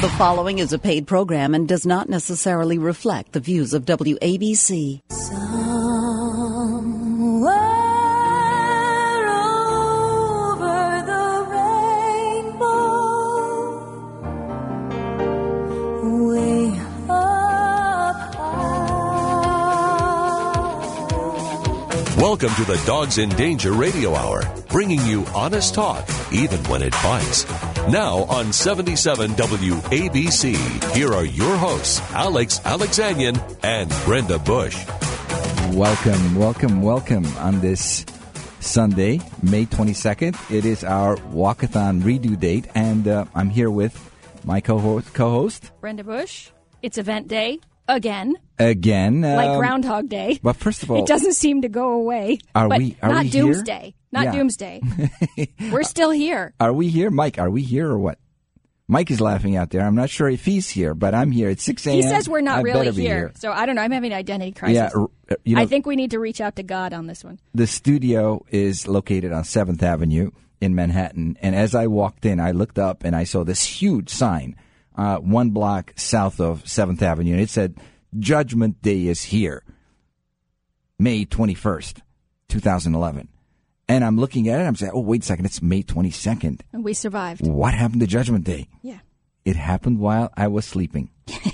The following is a paid program and does not necessarily reflect the views of WABC. Somewhere over the rainbow, way up high. Welcome to the Dogs in Danger Radio Hour, bringing you honest talk, even when it bites. Now on 77 WABC, here are your hosts, Alex Alexanian and Brenda Bush. Welcome, welcome, welcome on this Sunday, May 22nd. It is our walkathon redo date, and uh, I'm here with my co-host, co-host Brenda Bush. It's event day again, again. like um, Groundhog Day. But first of all, it doesn't seem to go away. Are but we- are not we here? doomsday. Not Yeah. doomsday. We're still here. are we here, Mike? Are we here or what? Mike is laughing out there. I'm not sure if he's here, but I'm here at 6 a.m. He says we're not I really be here. So I don't know. I'm having an identity crisis. Yeah, uh, you know, I think we need to reach out to God on this one. the studio is located on 7th Avenue in Manhattan. And as I walked in, I looked up and I saw this huge sign, uh, one block south of 7th Avenue. And it said, Judgment Day is here, May 21st, 2011. And I'm looking at it. I'm saying, oh, wait a second. It's May 22nd. And we survived. What happened to Judgment Day? Yeah. It happened while I was sleeping. I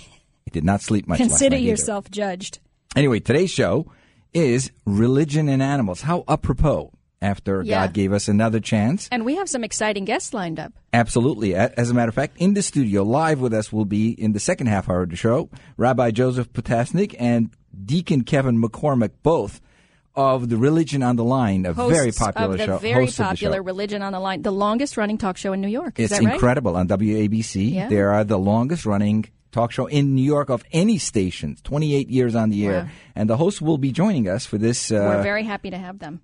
did not sleep much. last Consider night either. yourself judged. Anyway, today's show is religion and animals. How apropos after Yeah. God gave us another chance. And we have some exciting guests lined up. Absolutely. As a matter of fact, in the studio, live with us will be in the second half hour of the show, Rabbi Joseph Potasnik and Deacon Kevin McCormick, both of the Religion on the Line, a Hosts very popular show. very hosts of the popular show. Religion on the Line, the longest running talk show in New York. Is It's that right? incredible on WABC. Yeah. They are the longest running talk show in New York of any stations, 28 years on the air. Wow. And the hosts will be joining us for this. Uh, We're very happy to have them.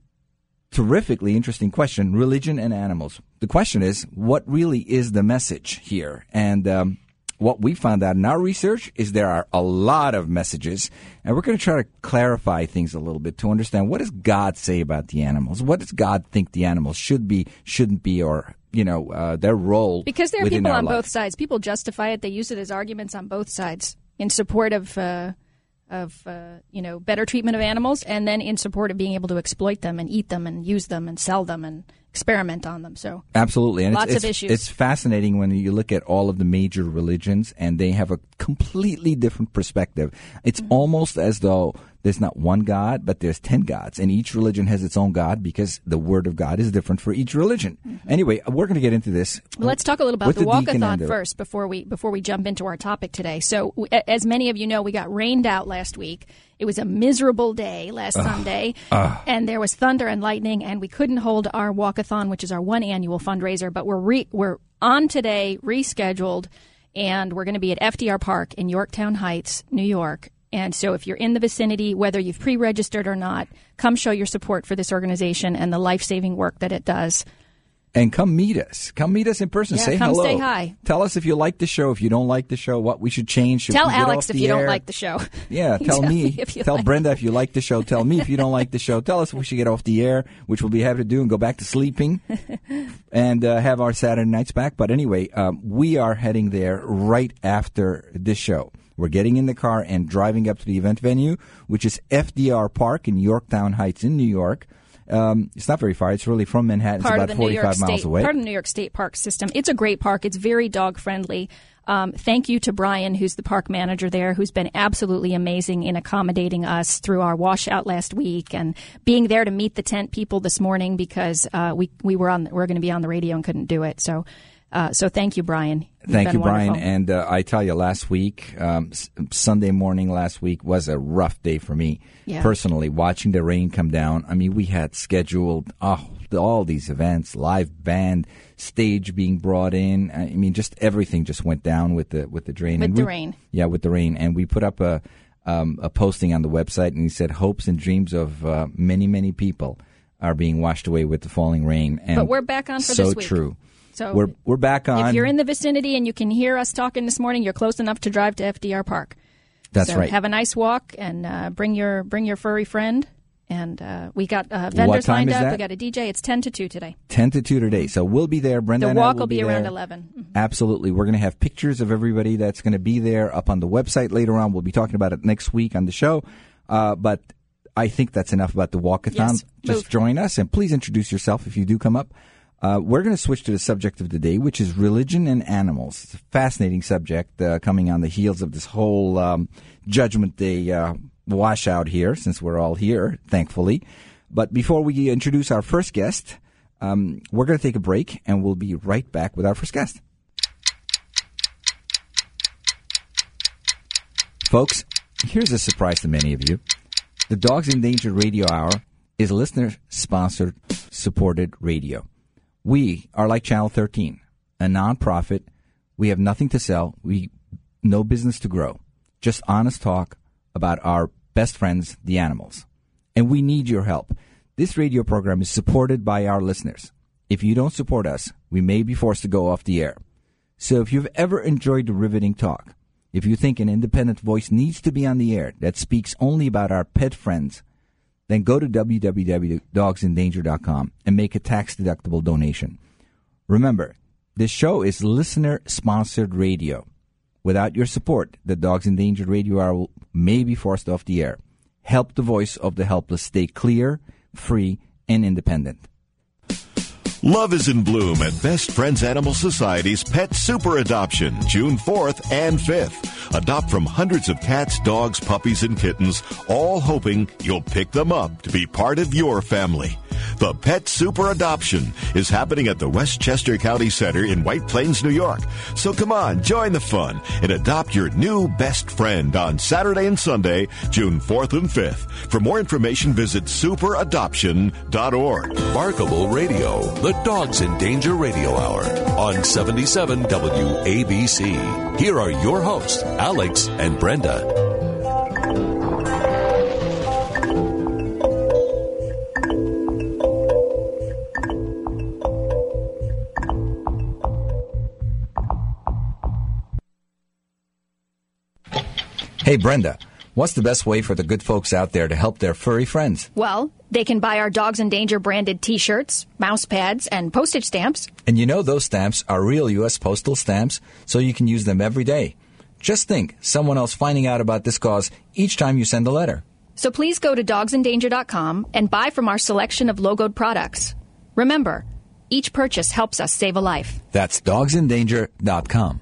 terrifically interesting question religion and animals the question is what really is the message here and um, what we found out in our research is there are a lot of messages and we're going to try to clarify things a little bit to understand what does god say about the animals what does god think the animals should be shouldn't be or you know uh, their role Because there are people on life. both sides. People justify it. They use it as arguments on both sides in support of uh, of uh, you know better treatment of animals, and then in support of being able to exploit them and eat them and use them and sell them and experiment on them. So Absolutely, and Lots it's, of it's, issues. It's fascinating when you look at all of the major religions, and they have a completely different perspective. It's Mm-hmm. almost as though there's not one God, but there's ten gods, and each religion has its own God because the word of God is different for each religion. Mm-hmm. Anyway, we're going to get into this. Well, let's talk a little about the, the walkathon first before we before we jump into our topic today. So, as many of you know, we got rained out last week. It was a miserable day last Sunday, and there was thunder and lightning, and we couldn't hold our walkathon, which is our one annual fundraiser. But we're re- we're on today, rescheduled, and we're going to be at FDR Park in Yorktown Heights, New York. And so, if you're in the vicinity, whether you've pre registered or not, come show your support for this organization and the life saving work that it does. And come meet us. Come meet us in person. Yeah, say come hello. say hi. Tell us if you like the show. If you don't like the show, what we should change. Should Tell Alex if you don't like the show. Yeah, tell Tell me. me tell like Brenda if you like the show. Tell me if you don't like the show. Tell us if we should get off the air, which we'll be happy to do, and go back to sleeping, and uh, have our Saturday nights back. But anyway, um, we are heading there right after this show. We're getting in the car and driving up to the event venue, which is FDR Park in Yorktown Heights in New York. Um, it's not very far. It's really from Manhattan. part it's about the New 45 York miles State away. part of the New York State Park system. It's a great park. It's very dog friendly. Um, thank you to Brian, who's the park manager there, who's been absolutely amazing in accommodating us through our washout last week and being there to meet the tent people this morning because uh, we we were on we are going to be on the radio and couldn't do it. So uh, so thank you, Brian. You've Thank you, Brian. And uh, I tell you, last week, um, s- Sunday morning last week was a rough day for me Yeah. personally. Watching the rain come down. I mean, we had scheduled oh, all these events, live band, stage being brought in. I mean, just everything just went down with the with the drain. With And the we- rain. Yeah, with the rain. And we put up a um, a posting on the website, and he said hopes and dreams of uh, many many people are being washed away with the falling rain. And But we're back on for so this week. true. So We're we're back on. if you're in the vicinity and you can hear us talking this morning, you're close enough to drive to FDR Park. That's so right. Have a nice walk and uh, bring your bring your furry friend And uh, we got uh, vendors lined up. that? We got a DJ. It's 10 to 2 today. 10 to 2 today. So we'll be there. Brenda The walk will will be, there. around 11. Mhm. Absolutely. We're going to have pictures of everybody that's going to be there up on the website later on. We'll be talking about it next week on the show. Uh, but I think that's enough about the walkathon. Yes. Just Move. join us and please introduce yourself if you do come up. Uh, we're going to switch to the subject of the day, which is religion and animals. It's a fascinating subject uh, coming on the heels of this whole um, Judgment Day uh, washout here, since we're all here, thankfully. But before we introduce our first guest, um, we're going to take a break and we'll be right back with our first guest. Folks, here's a surprise to many of you. The Dogs in Danger Radio Hour is listener sponsored, supported radio. We are like Channel 13, a nonprofit. We have nothing to sell. We no business to grow. Just honest talk about our best friends, the animals. And we need your help. This radio program is supported by our listeners. If you don't support us, we may be forced to go off the air. So if you've ever enjoyed the riveting talk, if you think an independent voice needs to be on the air that speaks only about our pet friends, then go to www.dogsindanger.com and make a tax deductible donation. Remember, this show is listener sponsored radio. Without your support, the Dogs in Danger radio hour may be forced off the air. Help the voice of the helpless stay clear, free, and independent. Love is in bloom at Best Friends Animal Society's Pet Super Adoption, June 4th and 5th. Adopt from hundreds of cats, dogs, puppies, and kittens, all hoping you'll pick them up to be part of your family. The Pet Super Adoption is happening at the Westchester County Center in White Plains, New York. So come on, join the fun and adopt your new best friend on Saturday and Sunday, June 4th and 5th. For more information, visit superadoption.org. Barkable Radio, the Dogs in Danger Radio Hour on 77 WABC. Here are your hosts, Alex and Brenda. Hey, Brenda, what's the best way for the good folks out there to help their furry friends? Well, they can buy our Dogs in Danger branded t shirts, mouse pads, and postage stamps. And you know those stamps are real U.S. postal stamps, so you can use them every day. Just think, someone else finding out about this cause each time you send a letter. So please go to dogsindanger.com and buy from our selection of logoed products. Remember, each purchase helps us save a life. That's dogsindanger.com.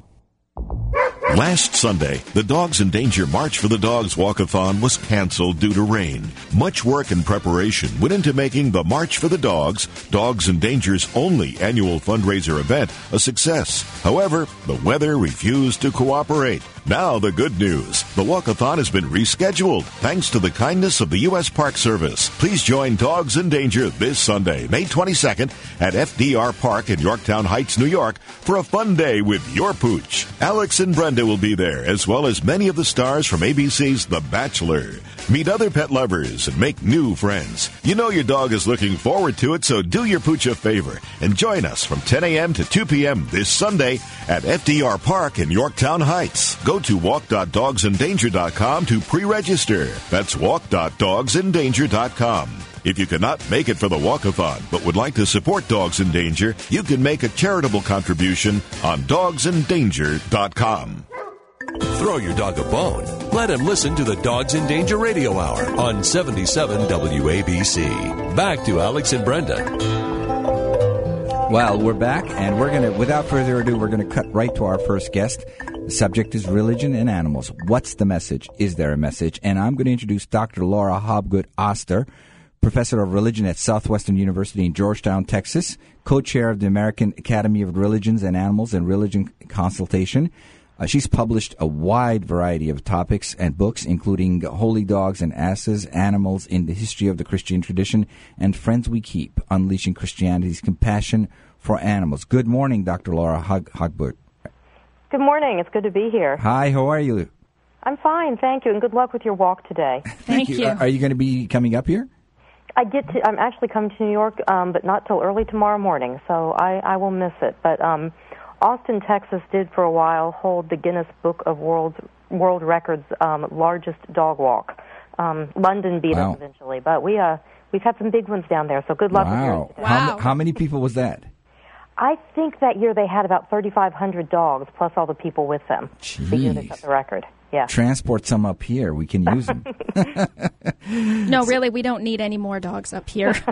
Last Sunday, the Dogs in Danger March for the Dogs Walkathon was canceled due to rain. Much work and preparation went into making the March for the Dogs, Dogs in Danger's only annual fundraiser event, a success. However, the weather refused to cooperate. Now the good news. The walkathon has been rescheduled thanks to the kindness of the U.S. Park Service. Please join Dogs in Danger this Sunday, May 22nd at FDR Park in Yorktown Heights, New York for a fun day with your pooch. Alex and Brenda will be there as well as many of the stars from ABC's The Bachelor. Meet other pet lovers and make new friends. You know your dog is looking forward to it, so do your pooch a favor and join us from 10 a.m. to 2 p.m. this Sunday at FDR Park in Yorktown Heights. Go to walk.dogsindanger.com to pre-register. That's walk.dogsindanger.com. If you cannot make it for the walkathon but would like to support Dogs in Danger, you can make a charitable contribution on dogsindanger.com. Throw your dog a bone. Let him listen to the Dogs in Danger Radio Hour on 77 WABC. Back to Alex and Brenda. Well, we're back, and we're going to, without further ado, we're going to cut right to our first guest. The subject is religion and animals. What's the message? Is there a message? And I'm going to introduce Dr. Laura Hobgood Oster, professor of religion at Southwestern University in Georgetown, Texas, co chair of the American Academy of Religions and Animals and Religion Consultation. Uh, she's published a wide variety of topics and books, including Holy Dogs and Asses, Animals in the History of the Christian Tradition, and Friends We Keep, Unleashing Christianity's Compassion for Animals. Good morning, Dr. Laura Hog- Hogberg. Good morning. It's good to be here. Hi, how are you? I'm fine, thank you, and good luck with your walk today. Thank you. Uh, Are you going to be coming up here? I get to. I'm actually coming to New York, um, but not till early tomorrow morning, so I, I will miss it. But um, Austin, Texas, did for a while hold the Guinness Book of World World Records um, largest dog walk. Um, London beat Wow. us eventually, but we uh, we've had some big ones down there. So good luck with. Wow. How, how many people was that? I think that year they had about 3,500 dogs plus all the people with them. The year they Jeez. set the record. Yeah. Transport some up here. We can use them. No, really, we don't need any more dogs up here.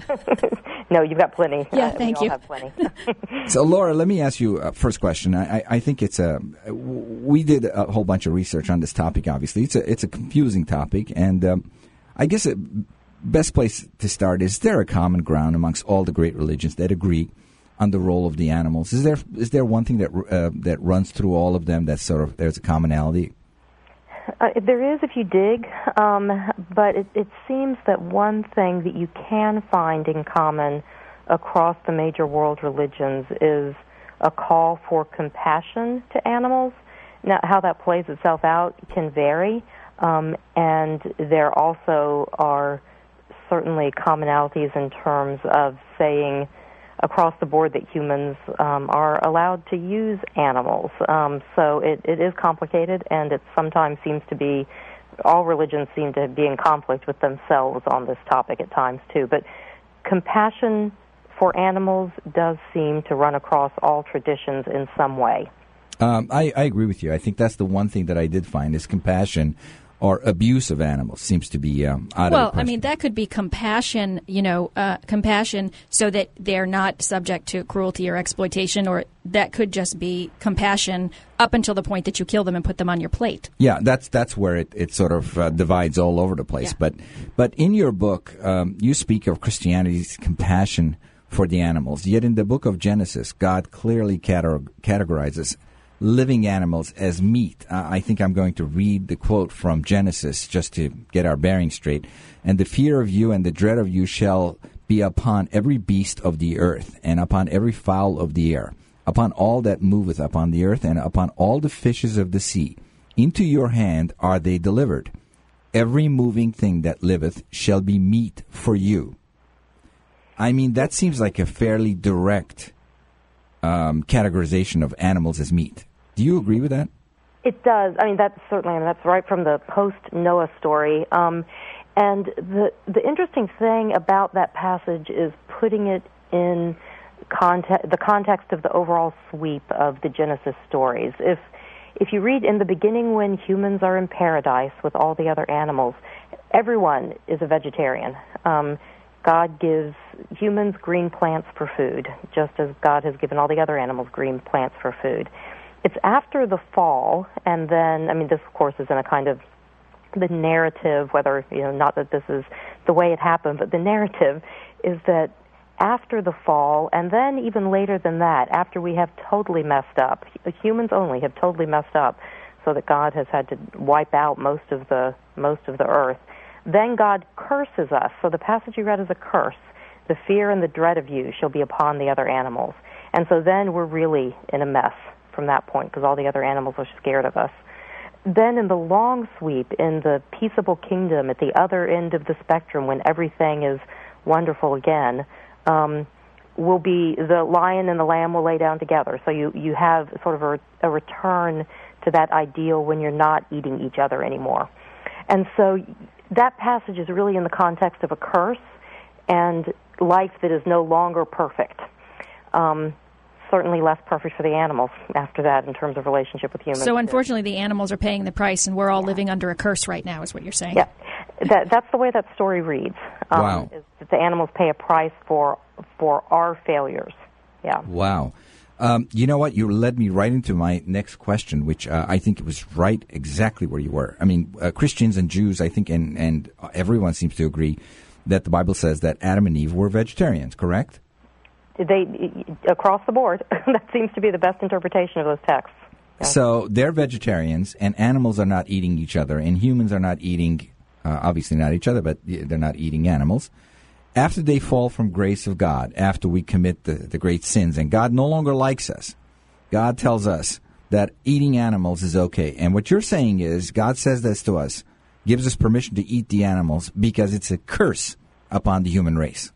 No, you've got plenty. Yeah, Uh, we thank all you. Have plenty. so, Laura, let me ask you a first question. I, I, I think it's a. We did a whole bunch of research on this topic. Obviously, it's a it's a confusing topic, and um, I guess the best place to start is there a common ground amongst all the great religions that agree on the role of the animals? Is there is there one thing that uh, that runs through all of them that sort of there's a commonality? Uh, there is if you dig, um, but it, it seems that one thing that you can find in common across the major world religions is a call for compassion to animals. Now, how that plays itself out can vary, um, and there also are certainly commonalities in terms of saying across the board that humans um, are allowed to use animals. Um, so it, it is complicated, and it sometimes seems to be all religions seem to be in conflict with themselves on this topic at times too. But compassion for animals does seem to run across all traditions in some way. Um, I, I agree with you. I think that's the one thing that I did find is compassion or abuse of animals seems to be um, out well, of the I mean, that could be compassion, you know, uh, compassion so that they're not subject to cruelty or exploitation, or that could just be compassion up until the point that you kill them and put them on your plate. Yeah, that's that's where it, it sort of uh, divides all over the place. Yeah. But but in your book, um, you speak of Christianity's compassion for the animals. Yet in the book of Genesis, God clearly categorizes living animals as meat. Uh, I think I'm going to read the quote from Genesis just to get our bearings straight. And the fear of you and the dread of you shall be upon every beast of the earth, and upon every fowl of the air, upon all that moveth upon the earth, and upon all the fishes of the sea. Into your hand are they delivered. Every moving thing that liveth shall be meat for you. I mean, that seems like a fairly direct um, categorization of animals as meat. Do you agree with that? It does. I mean, that's certainly. I mean, that's right from the post Noah story. Um, and the the interesting thing about that passage is putting it in context, the context of the overall sweep of the Genesis stories. If if you read in the beginning when humans are in paradise with all the other animals, everyone is a vegetarian. Um, God gives humans green plants for food, just as God has given all the other animals green plants for food. It's after the fall, and then, I mean, this, of course, is in a kind of the narrative, whether, you know, not that this is the way it happened, but the narrative is that after the fall, and then even later than that, after we have totally messed up, humans only have totally messed up, so that God has had to wipe out most of the most of the earth. Then God curses us. So the passage you read is a curse. The fear and the dread of you shall be upon the other animals. And so then we're really in a mess from that point because all the other animals are scared of us. Then in the long sweep, in the peaceable kingdom at the other end of the spectrum, when everything is wonderful again, um, will be the lion and the lamb will lay down together. So you you have sort of a, a return to that ideal when you're not eating each other anymore. And so that passage is really in the context of a curse and life that is no longer perfect. Um, certainly less perfect for the animals after that in terms of relationship with humans. So, unfortunately, the animals are paying the price, and we're all living under a curse right now, is what you're saying. Yeah, that, that's the way that story reads. Um, Wow. Is that the animals pay a price for for our failures. Yeah. Wow. Um, you know what? You led me right into my next question, which uh, I think it was right exactly where you were. I mean, uh, Christians and Jews, I think, and, and everyone seems to agree that the Bible says that Adam and Eve were vegetarians, correct? They across the board. that seems to be the best interpretation of those texts. So they're vegetarians, and animals are not eating each other, and humans are not eating, uh, obviously not each other, but they're not eating animals. After they fall from grace of God, after we commit the, the great sins, and God no longer likes us, God tells us that eating animals is okay. And what you're saying is, God says this to us, gives us permission to eat the animals because it's a curse upon the human race.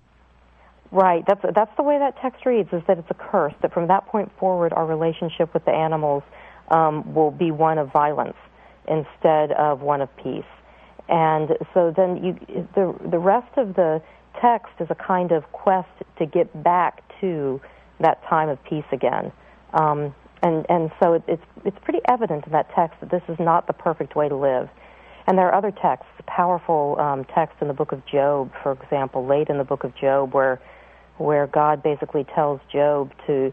Right. That's that's the way that text reads. Is that it's a curse. That from that point forward, our relationship with the animals um, will be one of violence instead of one of peace. And so then you, the the rest of the text is a kind of quest to get back to that time of peace again. Um, and and so it, it's it's pretty evident in that text that this is not the perfect way to live. And there are other texts, powerful um, texts in the book of Job, for example, late in the book of Job, where where God basically tells Job to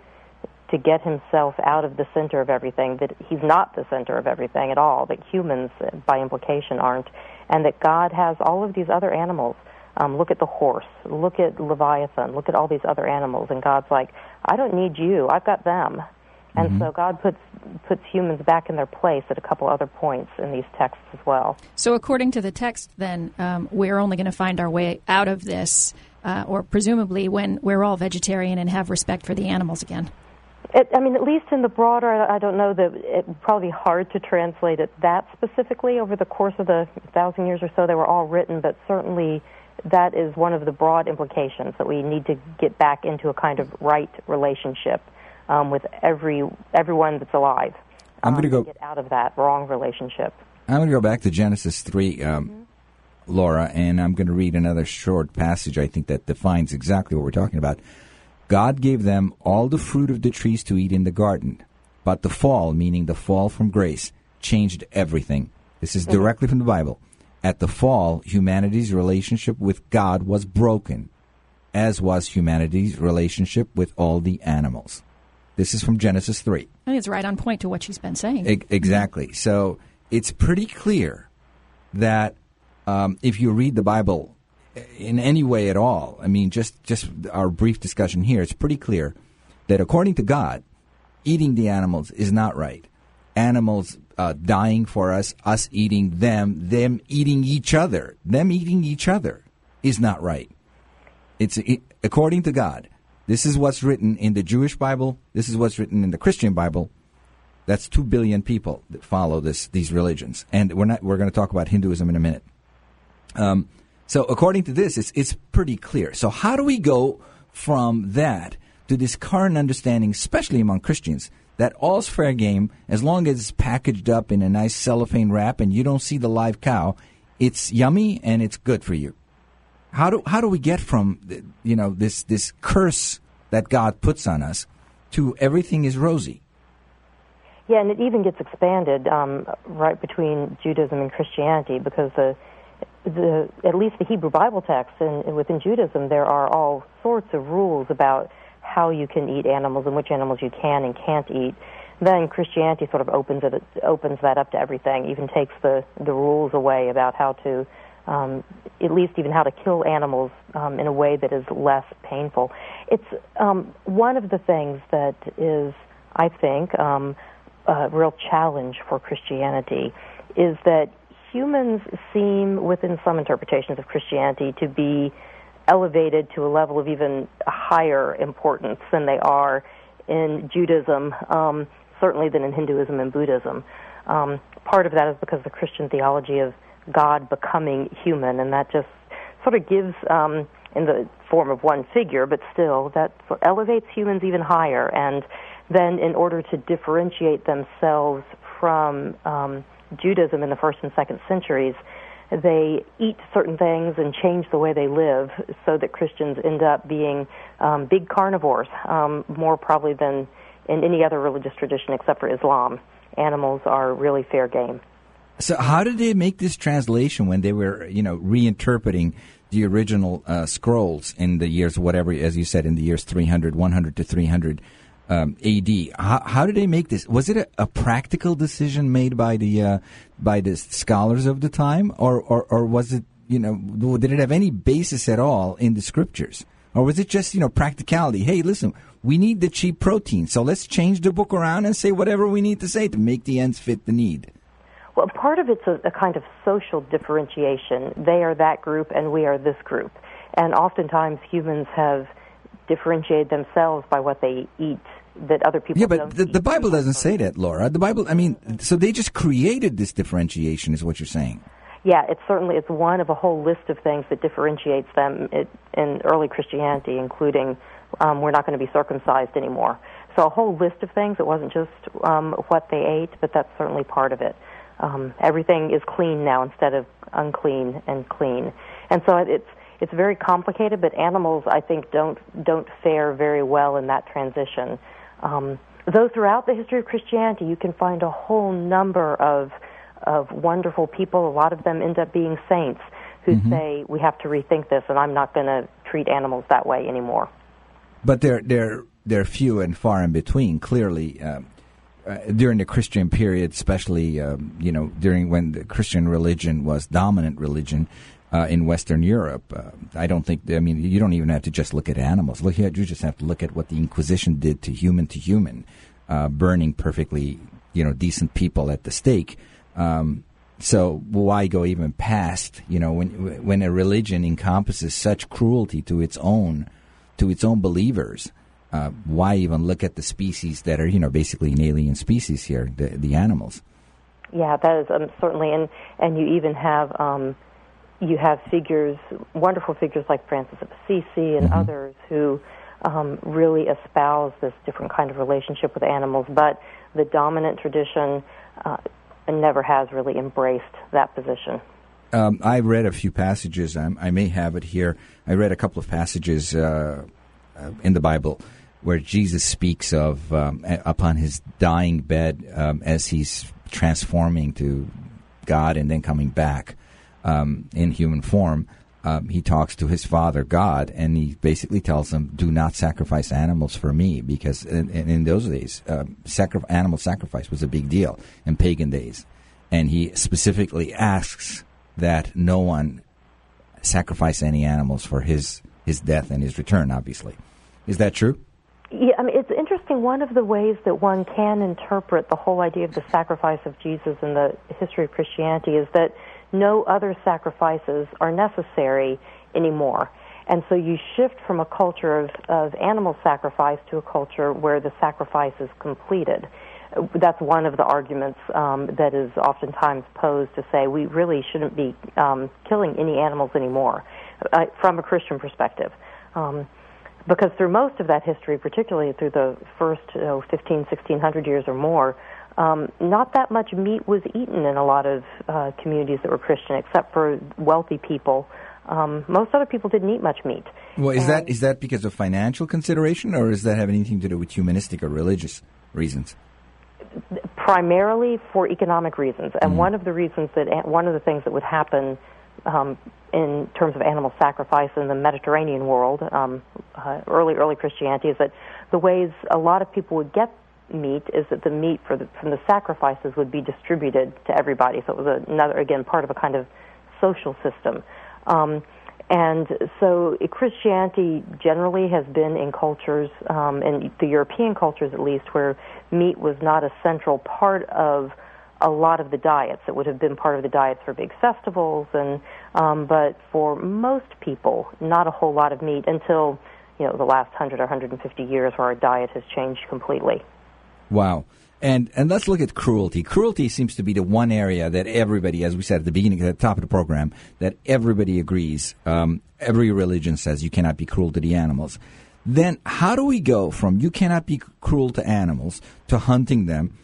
to get himself out of the center of everything, that he's not the center of everything at all, that humans, by implication, aren't, and that God has all of these other animals. Um, look at the horse, look at Leviathan, look at all these other animals, and God's like, I don't need you, I've got them. And Mm-hmm. so God puts puts humans back in their place at a couple other points in these texts as well. So, according to the text, then um, we're only going to find our way out of this, uh, or presumably when we're all vegetarian and have respect for the animals again. It, I mean, at least in the broader, I don't know that it would probably be hard to translate it that specifically over the course of the thousand years or so they were all written, but certainly that is one of the broad implications that we need to get back into a kind of right relationship um, with every everyone that's alive. I'm um, gonna go- get out of that wrong relationship. I'm going to go back to Genesis 3, um, Laura, and I'm going to read another short passage I think that defines exactly what we're talking about. God gave them all the fruit of the trees to eat in the garden, but the fall, meaning the fall from grace, changed everything. This is mm-hmm. directly from the Bible. At the fall, humanity's relationship with God was broken, as was humanity's relationship with all the animals. This is from Genesis 3. I think it's right on point to what she's been saying. E- exactly. So it's pretty clear that um, if you read the Bible in any way at all, I mean, just just our brief discussion here, it's pretty clear that according to God, eating the animals is not right. Animals uh, dying for us, us eating them, them eating each other, them eating each other is not right. It's it, according to God. This is what's written in the Jewish Bible. This is what's written in the Christian Bible. That's two billion people that follow this these religions, and we're not. We're going to talk about Hinduism in a minute. Um, so according to this, it's it's pretty clear. So how do we go from that to this current understanding, especially among Christians, that all's fair game as long as it's packaged up in a nice cellophane wrap and you don't see the live cow, it's yummy and it's good for you. How do how do we get from you know this this curse that God puts on us to everything is rosy? Yeah, and it even gets expanded um, right between Judaism and Christianity because the, the at least the Hebrew Bible text and within Judaism there are all sorts of rules about how you can eat animals and which animals you can and can't eat. Then Christianity sort of opens it opens that up to everything, even takes the the rules away about how to um, at least even how to kill animals um, in a way that is less painful. It's um, one of the things that is, I think, um, a real challenge for Christianity is that humans seem, within some interpretations of Christianity, to be elevated to a level of even higher importance than they are in Judaism, um, certainly than in Hinduism and Buddhism. Um, part of that is because the Christian theology of God becoming human, and that just sort of gives, um, in the form of one figure, but still, that elevates humans even higher. And then, in order to differentiate themselves from um, Judaism in the first and second centuries, they eat certain things and change the way they live so that Christians end up being um, big carnivores, um, more probably than in any other religious tradition except for Islam. Animals are really fair game. So how did they make this translation when they were, you know, reinterpreting the original uh, scrolls in the years, whatever, as you said, in the years 300, 100 to 300 um, AD? How, how did they make this? Was it a, a practical decision made by the uh, by the scholars of the time, or, or or was it, you know, did it have any basis at all in the scriptures, or was it just, you know, practicality? Hey, listen, we need the cheap protein, so let's change the book around and say whatever we need to say to make the ends fit the need. Well, part of it's a, a kind of social differentiation. They are that group, and we are this group. And oftentimes, humans have differentiated themselves by what they eat that other people Yeah, but the, the Bible doesn't say that, Laura. The Bible, I mean, so they just created this differentiation, is what you're saying. Yeah, it's certainly it's one of a whole list of things that differentiates them it, in early Christianity, including um, we're not going to be circumcised anymore. So a whole list of things. It wasn't just um, what they ate, but that's certainly part of it. um, everything is clean now instead of unclean and clean. And so it's it's very complicated, but animals I think don't don't fare very well in that transition. Um, though throughout the history of Christianity, you can find a whole number of of wonderful people. A lot of them end up being saints who Mm-hmm. say we have to rethink this, and I'm not going to treat animals that way anymore. But they're they're they're few and far in between. Clearly, um, uh, during the Christian period, especially um, you know during when the Christian religion was dominant religion uh, in Western Europe, uh, I don't think. I mean, you don't even have to just look at animals. Look you just have to look at what the Inquisition did to human to human, uh, burning perfectly you know decent people at the stake. Um, so why go even past you know when when a religion encompasses such cruelty to its own to its own believers? Uh, why even look at the species that are you know basically an alien species here, the the animals? Yeah, that is um, certainly, and and you even have um, you have figures, wonderful figures like Francis of Assisi and others who um, really espouse this different kind of relationship with animals. But the dominant tradition uh, never has really embraced that position. Um, I read a few passages. I, I may have it here. I read a couple of passages uh, uh, in the Bible where Jesus speaks of um, upon his dying bed um, as he's transforming to God and then coming back um, in human form. Um, he talks to his father God, and he basically tells him, "Do not sacrifice animals for me," because in, in, those days, um, sacri- animal sacrifice was a big deal in pagan days, and he specifically asks that no one sacrifice any animals for his his death and his return. Obviously, is that true? Yeah, I mean, it's interesting. One of the ways that one can interpret the whole idea of the sacrifice of Jesus in the history of Christianity is that no other sacrifices are necessary anymore. And so you shift from a culture of, of animal sacrifice to a culture where the sacrifice is completed. That's one of the arguments um, that is oftentimes posed to say we really shouldn't be um, killing any animals anymore uh, from a Christian perspective. Um, because through most of that history, particularly through the first you know, 15, 1600 years or more, um, not that much meat was eaten in a lot of uh, communities that were Christian, except for wealthy people. Um, most other people didn't eat much meat. Well, is that And- is that because of financial consideration, or does that have anything to do with humanistic or religious reasons? primarily for economic reasons. And one of the reasons that one of the things that would happen um, in terms of animal sacrifice in the Mediterranean world, um, uh, early early Christianity, is that the ways a lot of people would get meat is that the meat the, from the sacrifices would be distributed to everybody. So it was another again part of a kind of social system. Um, and so Christianity generally has been in cultures, um, in the European cultures at least, where meat was not a central part of a lot of the diets. It would have been part of the diets for big festivals, and um, but for most people, not a whole lot of meat until you know the last hundred or 150 years, where our diet has changed completely. Wow. And and let's look at cruelty. Cruelty seems to be the one area that everybody, as we said at the beginning, at the top of the program, that everybody agrees. Um, every religion says you cannot be cruel to the animals. Then how do we go from you cannot be cruel to animals to hunting them,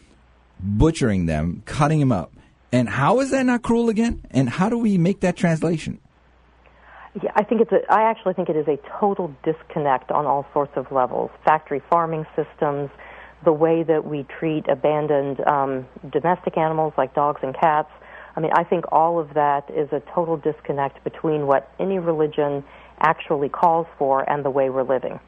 butchering them, cutting them up? And how is that not cruel again? And how do we make that translation? Yeah, I think it's a. I actually think it is a total disconnect on all sorts of levels. Factory farming systems, the way that we treat abandoned um, domestic animals like dogs and cats. I mean, I think all of that is a total disconnect between what any religion actually calls for and the way we're living.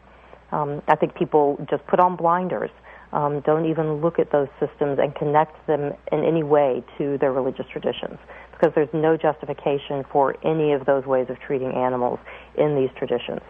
Um, I think people just put on blinders, um, don't even look at those systems and connect them in any way to their religious traditions because there's no justification for any of those ways of treating animals in these traditions.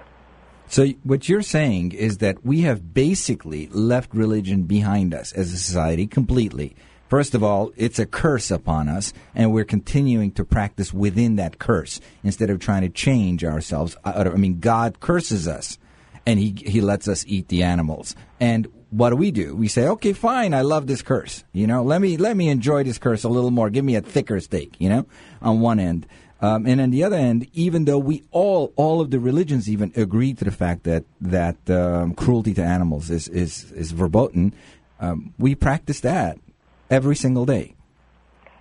So what you're saying is that we have basically left religion behind us as a society completely. First of all, it's a curse upon us, and we're continuing to practice within that curse instead of trying to change ourselves. Uh, I I mean, God curses us, and He He lets us eat the animals. And what do we do? We say, "Okay, fine, I love this curse. You know, let me let me enjoy this curse a little more. Give me a thicker steak." You know, on one end. Um, and on the other end, even though we all, all of the religions even agree to the fact that that um, cruelty to animals is is is verboten, um, we practice that every single day.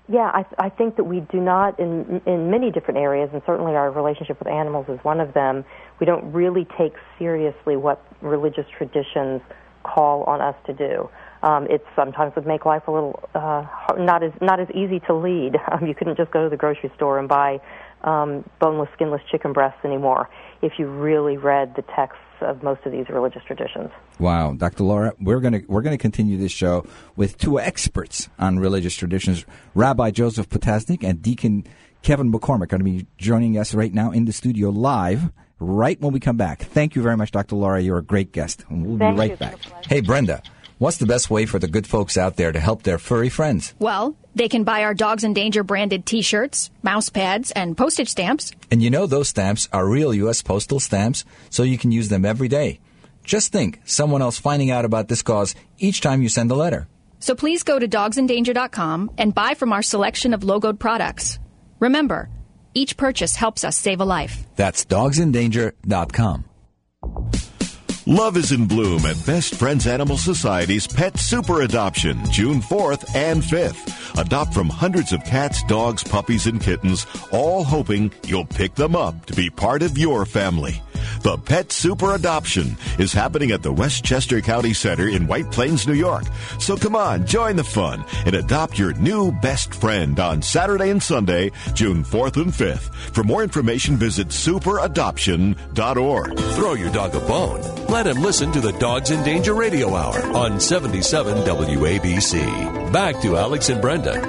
yeah, I, I think that we do not, in in many different areas, and certainly our relationship with animals is one of them. We don't really take seriously what religious traditions call on us to do. Um, it sometimes would make life a little uh, not as not as easy to lead. Um, you couldn't just go to the grocery store and buy um, boneless, skinless chicken breasts anymore if you really read the texts of most of these religious traditions. Wow, Dr. Laura, we're gonna we're gonna continue this show with two experts on religious traditions, Rabbi Joseph Potasnik and Deacon Kevin McCormick, are going to be joining us right now in the studio live. Right when we come back. Thank you very much, Dr. Laura. You're a great guest, and we'll Thank be right you. Back. Hey, Brenda, what's the best way for the good folks out there to help their furry friends? Well, they can buy our Dogs in Danger branded t shirts, mouse pads, and postage stamps. And you know those stamps are real U.S. postal stamps, so you can use them every day. Just think, someone else finding out about this cause each time you send a letter. So please go to dogsindanger.com and buy from our selection of logoed products. Remember, each purchase helps us save a life. That's dogsindanger.com. Love is in bloom at Best Friends Animal Society's Pet Super Adoption, June 4th and 5th. Adopt from hundreds of cats, dogs, puppies, and kittens, all hoping you'll pick them up to be part of your family. The Pet Super Adoption is happening at the Westchester County Center in White Plains, New York. So come on, join the fun and adopt your new best friend on Saturday and Sunday, June 4th and 5th. For more information, visit superadoption.org. Throw your dog a bone. Let him listen to the Dogs in Danger Radio Hour on 77 WABC. Back to Alex and Brenda.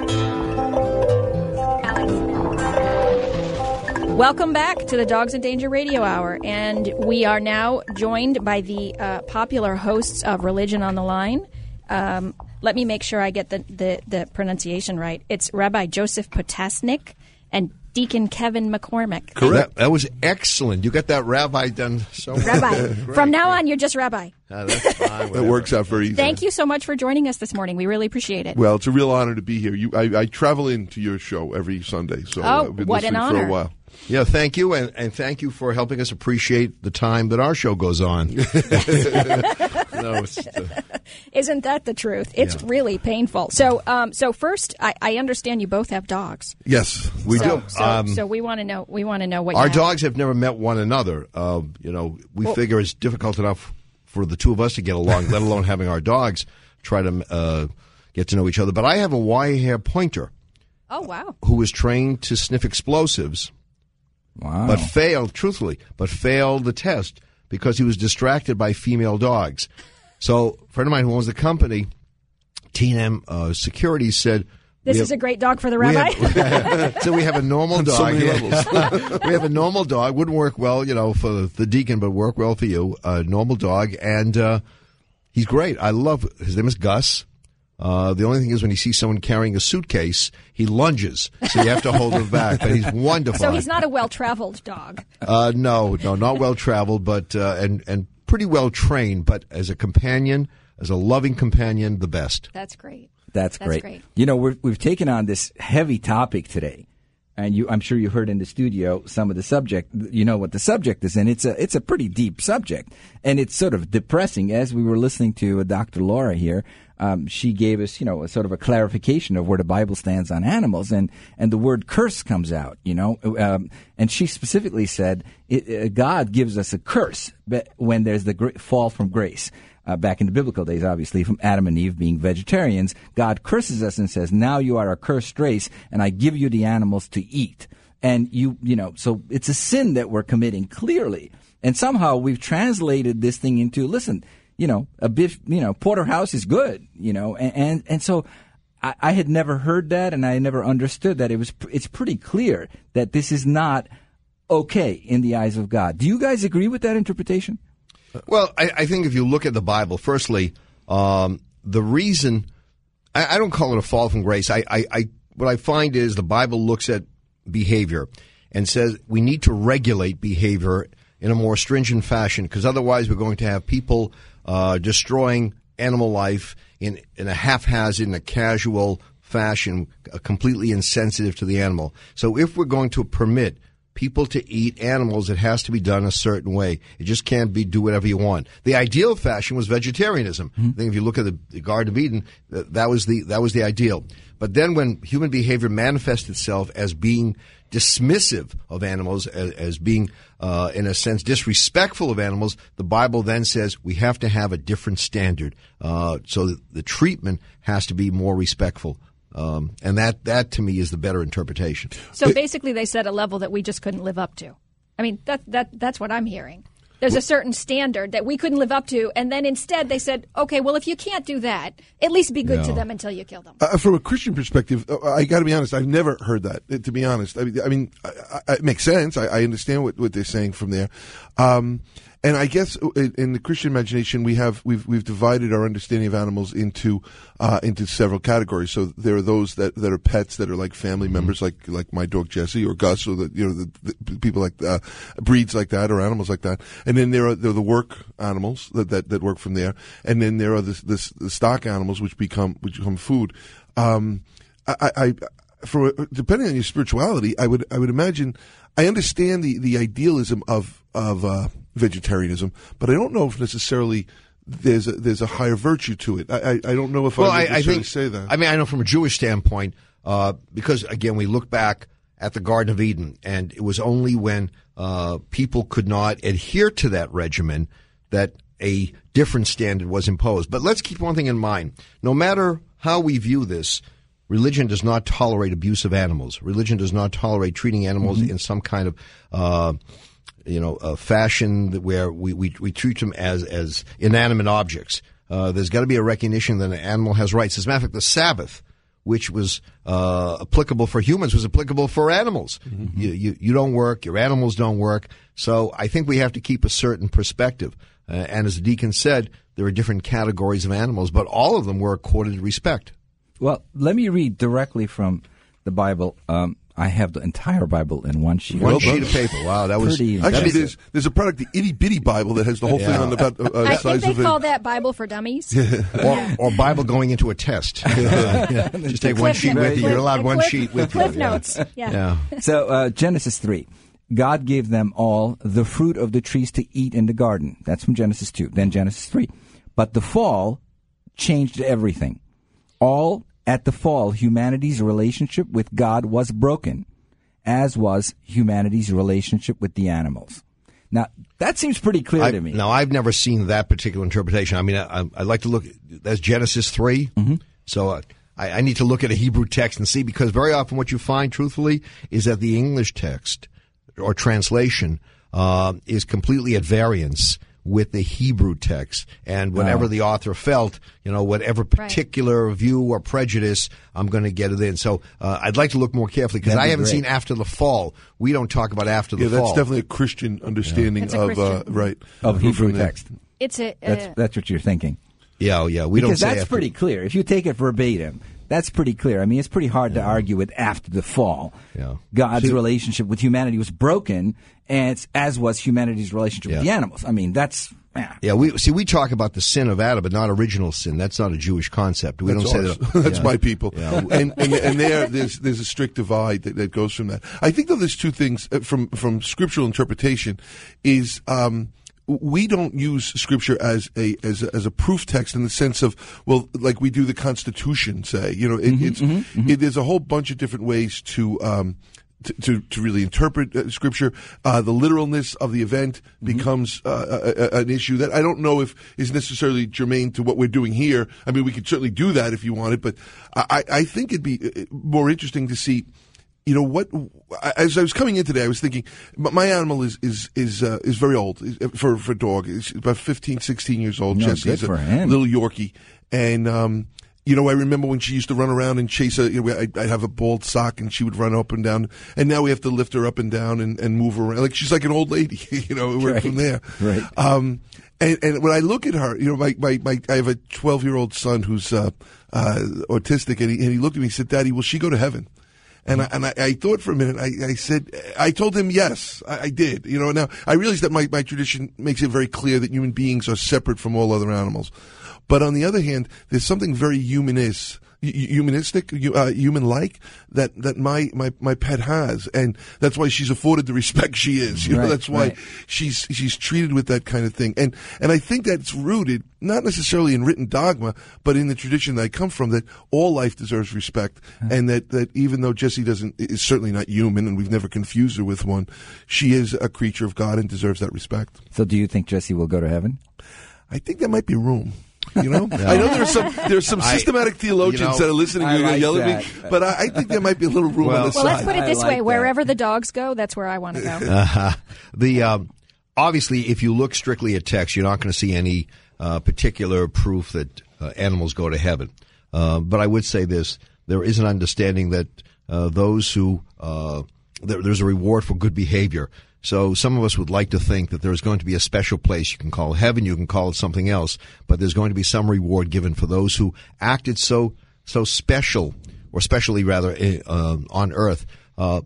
Welcome back to the Dogs in Danger Radio Hour, and we are now joined by the uh, popular hosts of Religion on the Line. Um, let me make sure I get the, the, the pronunciation right. It's Rabbi Joseph Potasnik and Deacon Kevin McCormick. Correct. That, that was excellent. You got that rabbi done so well. Rabbi. From now on, you're just Rabbi. Ah, that's fine. That works out very easy. Thank you so much for joining us this morning. We really appreciate it. Well, it's a real honor to be here. You, I, I travel into your show every Sunday, so Oh, I've been what an listening for honor. a while. Yeah, thank you, and, and thank you for helping us appreciate the time that our show goes on. No, it's, uh, Isn't that the truth? It's Yeah. really painful. So, um, so first, I, I understand you both have dogs. yes, We so, do. So, Um, so we want to know. We want to know what our have. dogs have never met one another. Uh, you know, we figure it's difficult enough for the two of us to get along, let alone having our dogs try to uh, get to know each other. But I have a wire hair pointer Oh wow! who was trained to sniff explosives. Wow. but failed, truthfully, but failed the test because he was distracted by female dogs. So, a friend of mine who owns the company, T&M uh, Security, said, This we is have- a great dog for the we have- so we have a normal so dog. many Yeah. we have a normal dog. Wouldn't work well, you know, for the deacon, but work well for you. A normal dog, and uh, he's great. I love. His name is Gus. Uh, the only thing is when he sees someone carrying a suitcase, he lunges. So you have to hold him back. But he's wonderful. so he's not a well-traveled dog. Uh, no, no, not well traveled, but uh, and and pretty well trained. But as a companion, as a loving companion, the best. That's great. That's That's great. great. You know, we're, we've taken on this heavy topic today, and you, I'm sure you heard in the studio some of the subject. You know what the subject is, and it's a it's a pretty deep subject, and it's sort of depressing. As we were listening to uh, Dr. Laura here, um, she gave us, you know, a sort of a clarification of where the Bible stands on animals, and and the word curse comes out. You know, um, and she specifically said it, uh, God gives us a curse when there's the fall from grace uh, back in the biblical days, obviously, from Adam and Eve being vegetarians, God curses us and says, "Now you are a cursed race, and I give you the animals to eat." And you, you know, so it's a sin that we're committing clearly, and somehow we've translated this thing into, listen, you know, a beef, you know, porterhouse is good, you know, and and, and so. I, I had never heard that, and I never understood that. It was. It's pretty clear that this is not okay in the eyes of God. Do you guys agree with that interpretation? Well, I, I think if you look at the Bible, firstly, um, the reason I, I don't call it a fall from grace. I, I, what I find is the Bible looks at behavior and says we need to regulate behavior in a more stringent fashion because otherwise we're going to have people uh, destroying animal life in in a haphazard, in a casual fashion, uh, completely insensitive to the animal. So if we're going to permit people to eat animals, it has to be done a certain way. It just can't be do whatever you want. The ideal fashion was vegetarianism. I think if you look at the, the Garden of Eden, that, that was the that was the ideal. But then when human behavior manifests itself as being dismissive of animals, as, as being, uh, in a sense, disrespectful of animals, the Bible then says we have to have a different standard. Uh, so the treatment has to be more respectful. Um, and that, that to me is the better interpretation. So basically, they set a level that we just couldn't live up to. I mean, that that that's what I'm hearing. There's a certain standard that we couldn't live up to, and then instead they said, "Okay, well, if you can't do that, at least be good to them until you kill them." Uh, from a Christian perspective, uh, I got to be honest. I've never heard that. uh, To be honest, I mean, I mean, I, I, it makes sense. I, I understand what, what they're saying from there, um, and I guess in, in the Christian imagination, we have we've we've divided our understanding of animals into uh, into several categories. So there are those that, that are pets that are like family members, like like my dog Jesse or Gus, or the you know the, the people like uh, breeds like that or animals like that. And then there are, there are the work animals that, that that work from there, and then there are the, stock animals which become which become food. Um, I, I, I for depending on your spirituality, I would I would imagine I understand the, the idealism of of uh, vegetarianism, but I don't know if necessarily there's a, there's a higher virtue to it. I I, I don't know if well, I, I, would I necessarily think. say that. I mean, I know from a Jewish standpoint, uh, because again, we look back at the Garden of Eden, and it was only when uh, people could not adhere to that regimen that a different standard was imposed. But let's keep one thing in mind: no matter how we view this. Religion does not tolerate abuse of animals. Religion does not tolerate treating animals in some kind of uh, you know, a fashion where we, we, we treat them as, as inanimate objects. Uh, there's got to be a recognition that an animal has rights. As a matter of fact, the Sabbath, which was uh, applicable for humans, was applicable for animals. You, you, you don't work, your animals don't work. So I think we have to keep a certain perspective. Uh, and as the deacon said, there are different categories of animals, but all of them were accorded respect. Well, let me read directly from the Bible. Um, I have the entire Bible in one sheet. One sheet of paper. Wow, that was Pretty Actually, impressive. there's there's a product, the itty bitty Bible, that has the whole thing Yeah. on about uh, uh, I size think they of call it. that Bible for dummies. or, or Bible going into a test. Just take one sheet notes. with you. You're allowed one cliff- sheet with you. Cliff Yeah. notes. Yeah. Yeah. So uh, Genesis three, God gave them all the fruit of the trees to eat in the garden. That's from Genesis two. Then Genesis three, but the fall changed everything. All at the fall, humanity's relationship with God was broken, as was humanity's relationship with the animals. Now that seems pretty clear I, to me. now, I've never seen that particular interpretation. I mean, I, I like to look. That's Genesis 3 Mm-hmm. So uh, I, I need to look at a Hebrew text and see because very often what you find, truthfully, is that the English text or translation uh, is completely at variance with the Hebrew text. And whenever the author felt, you know, whatever particular view or prejudice, I'm going to get it in. So uh, I'd like to look more carefully because That'd I haven't great. seen after the fall. We don't talk about after the Yeah, fall. that's definitely a Christian understanding It's a of uh, right of Hebrew from there. text. It's a. That's Uh, that's what you're thinking. Yeah, oh, yeah. We don't say that's after- pretty clear. If you take it verbatim, that's pretty clear. I mean, it's pretty hard to argue with after the fall. Yeah. God's relationship with humanity was broken, and it's, as was humanity's relationship Yeah. with the animals. I mean, that's yeah. Yeah, we see. We talk about the sin of Adam, but not original sin. That's not a Jewish concept. We That's don't say that. That's Yeah. my people. Yeah. And and, and there, there's there's a strict divide that, that goes from that. I think though there's two things uh, from from scriptural interpretation is. Um, we don't use scripture as a as a, as a proof text in the sense of well, like we do the Constitution. Say, you know, it, it's It, there's a whole bunch of different ways to. Um, to, to, to really interpret uh, scripture, uh, the literalness of the event becomes uh, a, a, an issue that I don't know if is necessarily germane to what we're doing here. I mean, we could certainly do that if you wanted, but I, I think it'd be uh, more interesting to see you know what? As I was coming in today, I was thinking, my my animal is is is uh, is very old for for a dog. It's about 15, 16 years old. No, Jesse's good for a him. little Yorkie, and um, you know, I remember when she used to run around and chase a. You know, I'd, I'd have a bald sock, and she would run up and down. And now we have to lift her up and down and, and move her around. Like she's like an old lady. You know, we're Right. from there. Right. Um, and, and when I look at her, you know, my, my, my I have a 12 year old son who's uh, uh, autistic, and he, and he looked at me and said, Daddy, will she go to heaven? And I, mm-hmm. and I, I thought for a minute. I, I said, I told him yes, I, I did. You know, now I realize that my, my tradition makes it very clear that human beings are separate from all other animals. But on the other hand, there's something very humanist humanistic, uh, human-like that that my, my my pet has, and that's why she's afforded the respect she is. You know, Right, that's why right. she's she's treated with that kind of thing, and and I think that's rooted not necessarily in written dogma, but in the tradition that I come from that all life deserves respect, and that that even though Jessie doesn't is certainly not human, and we've never confused her with one, she is a creature of God and deserves that respect. So, do you think Jesse will go to heaven? I think there might be room. You know, I know there's some there's some I- systematic theologians you know, that are listening to you are going like yell at me, but I, I think there might be a little room Well- on the side. Well, side. let's put it I this like way: that. wherever the dogs go, that's where I want to go. Uh, the um, obviously, if you look strictly at text, you're not going to see any uh, particular proof that uh, animals go to heaven. Uh, but I would say this: there is an understanding that uh, those who uh, there, there's a reward for good behavior. So some of us would like to think that there's going to be a special place you can call heaven, you can call it something else, but there's going to be some reward given for those who acted so so special, or specially rather, eh, uh, on earth. Uh,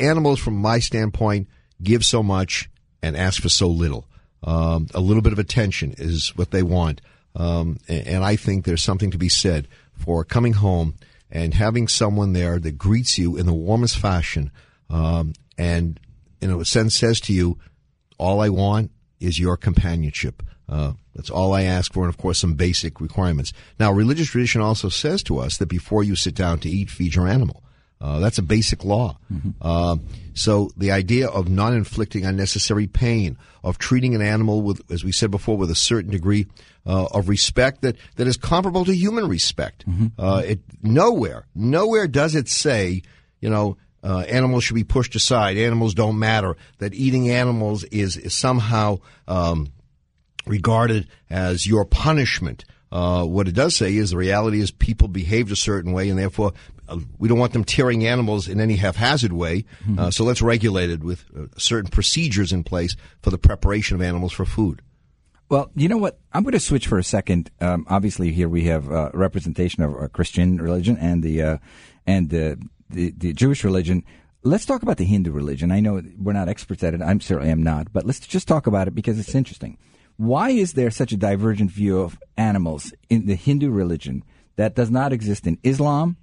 animals, from my standpoint, give so much and ask for so little. Um, a little bit of attention is what they want, um, and I think there's something to be said for coming home and having someone there that greets you in the warmest fashion, um, and in a sense says to you, "All I want is your companionship." Uh, that's all I ask for, and of course, some basic requirements. Now, religious tradition also says to us that before you sit down to eat, feed your animal. Uh, that's a basic law. Uh, so the idea of not inflicting unnecessary pain, of treating an animal with, as we said before, with a certain degree uh, of respect that, that is comparable to human respect. Uh, it nowhere, nowhere does it say, you know, uh, animals should be pushed aside. Animals don't matter. That eating animals is, is somehow um, regarded as your punishment. Uh, what it does say is the reality is people behaved a certain way, and therefore uh, we don't want them tearing animals in any haphazard way. Uh, so let's regulate it with uh, certain procedures in place for the preparation of animals for food. Well, you know what? I'm going to switch for a second. Um, obviously, here we have uh, representation of a Christian religion and the uh, and the, the the Jewish religion. Let's talk about the Hindu religion. I know we're not experts at it. I'm certainly am not, but let's just talk about it because it's interesting. Why is there such a divergent view of animals in the Hindu religion that does not exist in Islam,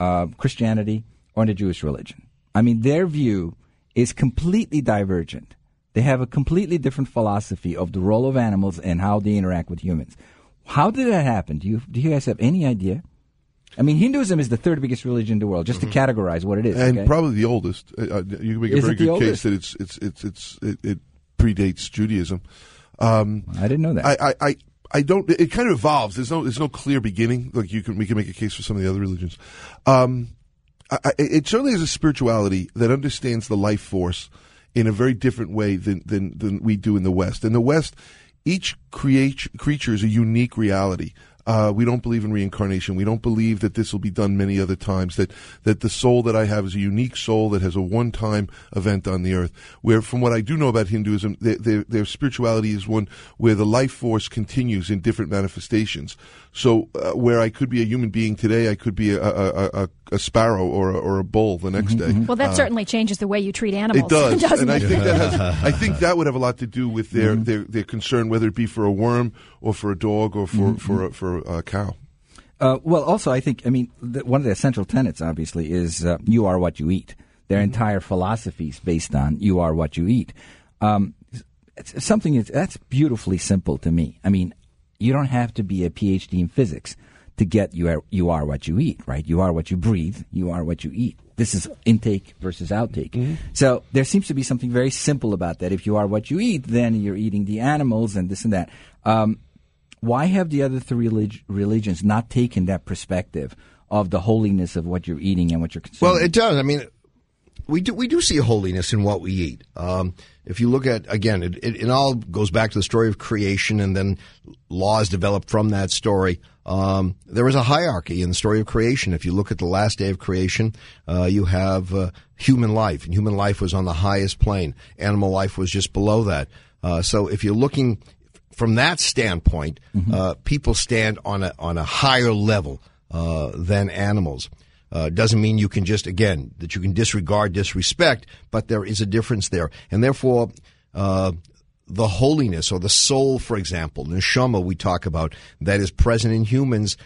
uh, Christianity, or in the Jewish religion? I mean, their view is completely divergent. They have a completely different philosophy of the role of animals and how they interact with humans. How did that happen? Do you do you guys have any idea? I mean, Hinduism is the third biggest religion in the world, just to categorize what it is. and okay? probably the oldest. Uh, uh, you can make a Is very good case that it's it's it's it's it, it predates Judaism. Um, I didn't know that. I, I, I, I don't. It kind of evolves. There's no there's no clear beginning. Like you can we can make a case for some of the other religions. Um, I, I, it certainly is a spirituality that understands the life force in a very different way than than than we do in the West. In the West, each create, creature is a unique reality. Uh, we don't believe in reincarnation. We don't believe that this will be done many other times. That that the soul that I have is a unique soul that has a one-time event on the earth. Where, from what I do know about Hinduism, their, their, their spirituality is one where the life force continues in different manifestations. So, uh, where I could be a human being today, I could be a, a, a, a sparrow or a, or a bull the next day. Well, that certainly changes the way you treat animals. Uh, It does, doesn't and I think that has. I think that would have a lot to do with their, their, their concern, whether it be for a worm or for a dog or for for a, for a cow. Uh, well, also, I think, I mean, the, one of the essential tenets, obviously, is uh, you are what you eat. Their entire philosophy is based on you are what you eat. Um, it's something that's, that's beautifully simple to me. I mean, you don't have to be a PhD in physics to get you are, you are what you eat, right? You are what you breathe. You are what you eat. This is intake versus outtake. So there seems to be something very simple about that. If you are what you eat, then you're eating the animals and this and that. Um, why have the other three relig- religions not taken that perspective of the holiness of what you're eating and what you're consuming? Well, it does. I mean, we do we do see a holiness in what we eat. Um, if you look at again, it, it, it all goes back to the story of creation, and then laws developed from that story. Um, there is a hierarchy in the story of creation. If you look at the last day of creation, uh, you have uh, human life, and human life was on the highest plane. Animal life was just below that. Uh, so if you're looking from that standpoint, uh, people stand on a on a higher level uh, than animals. Uh, doesn't mean you can just again that you can disregard disrespect, but there is a difference there, and therefore uh, the holiness or the soul, for example, neshama we talk about that is present in humans.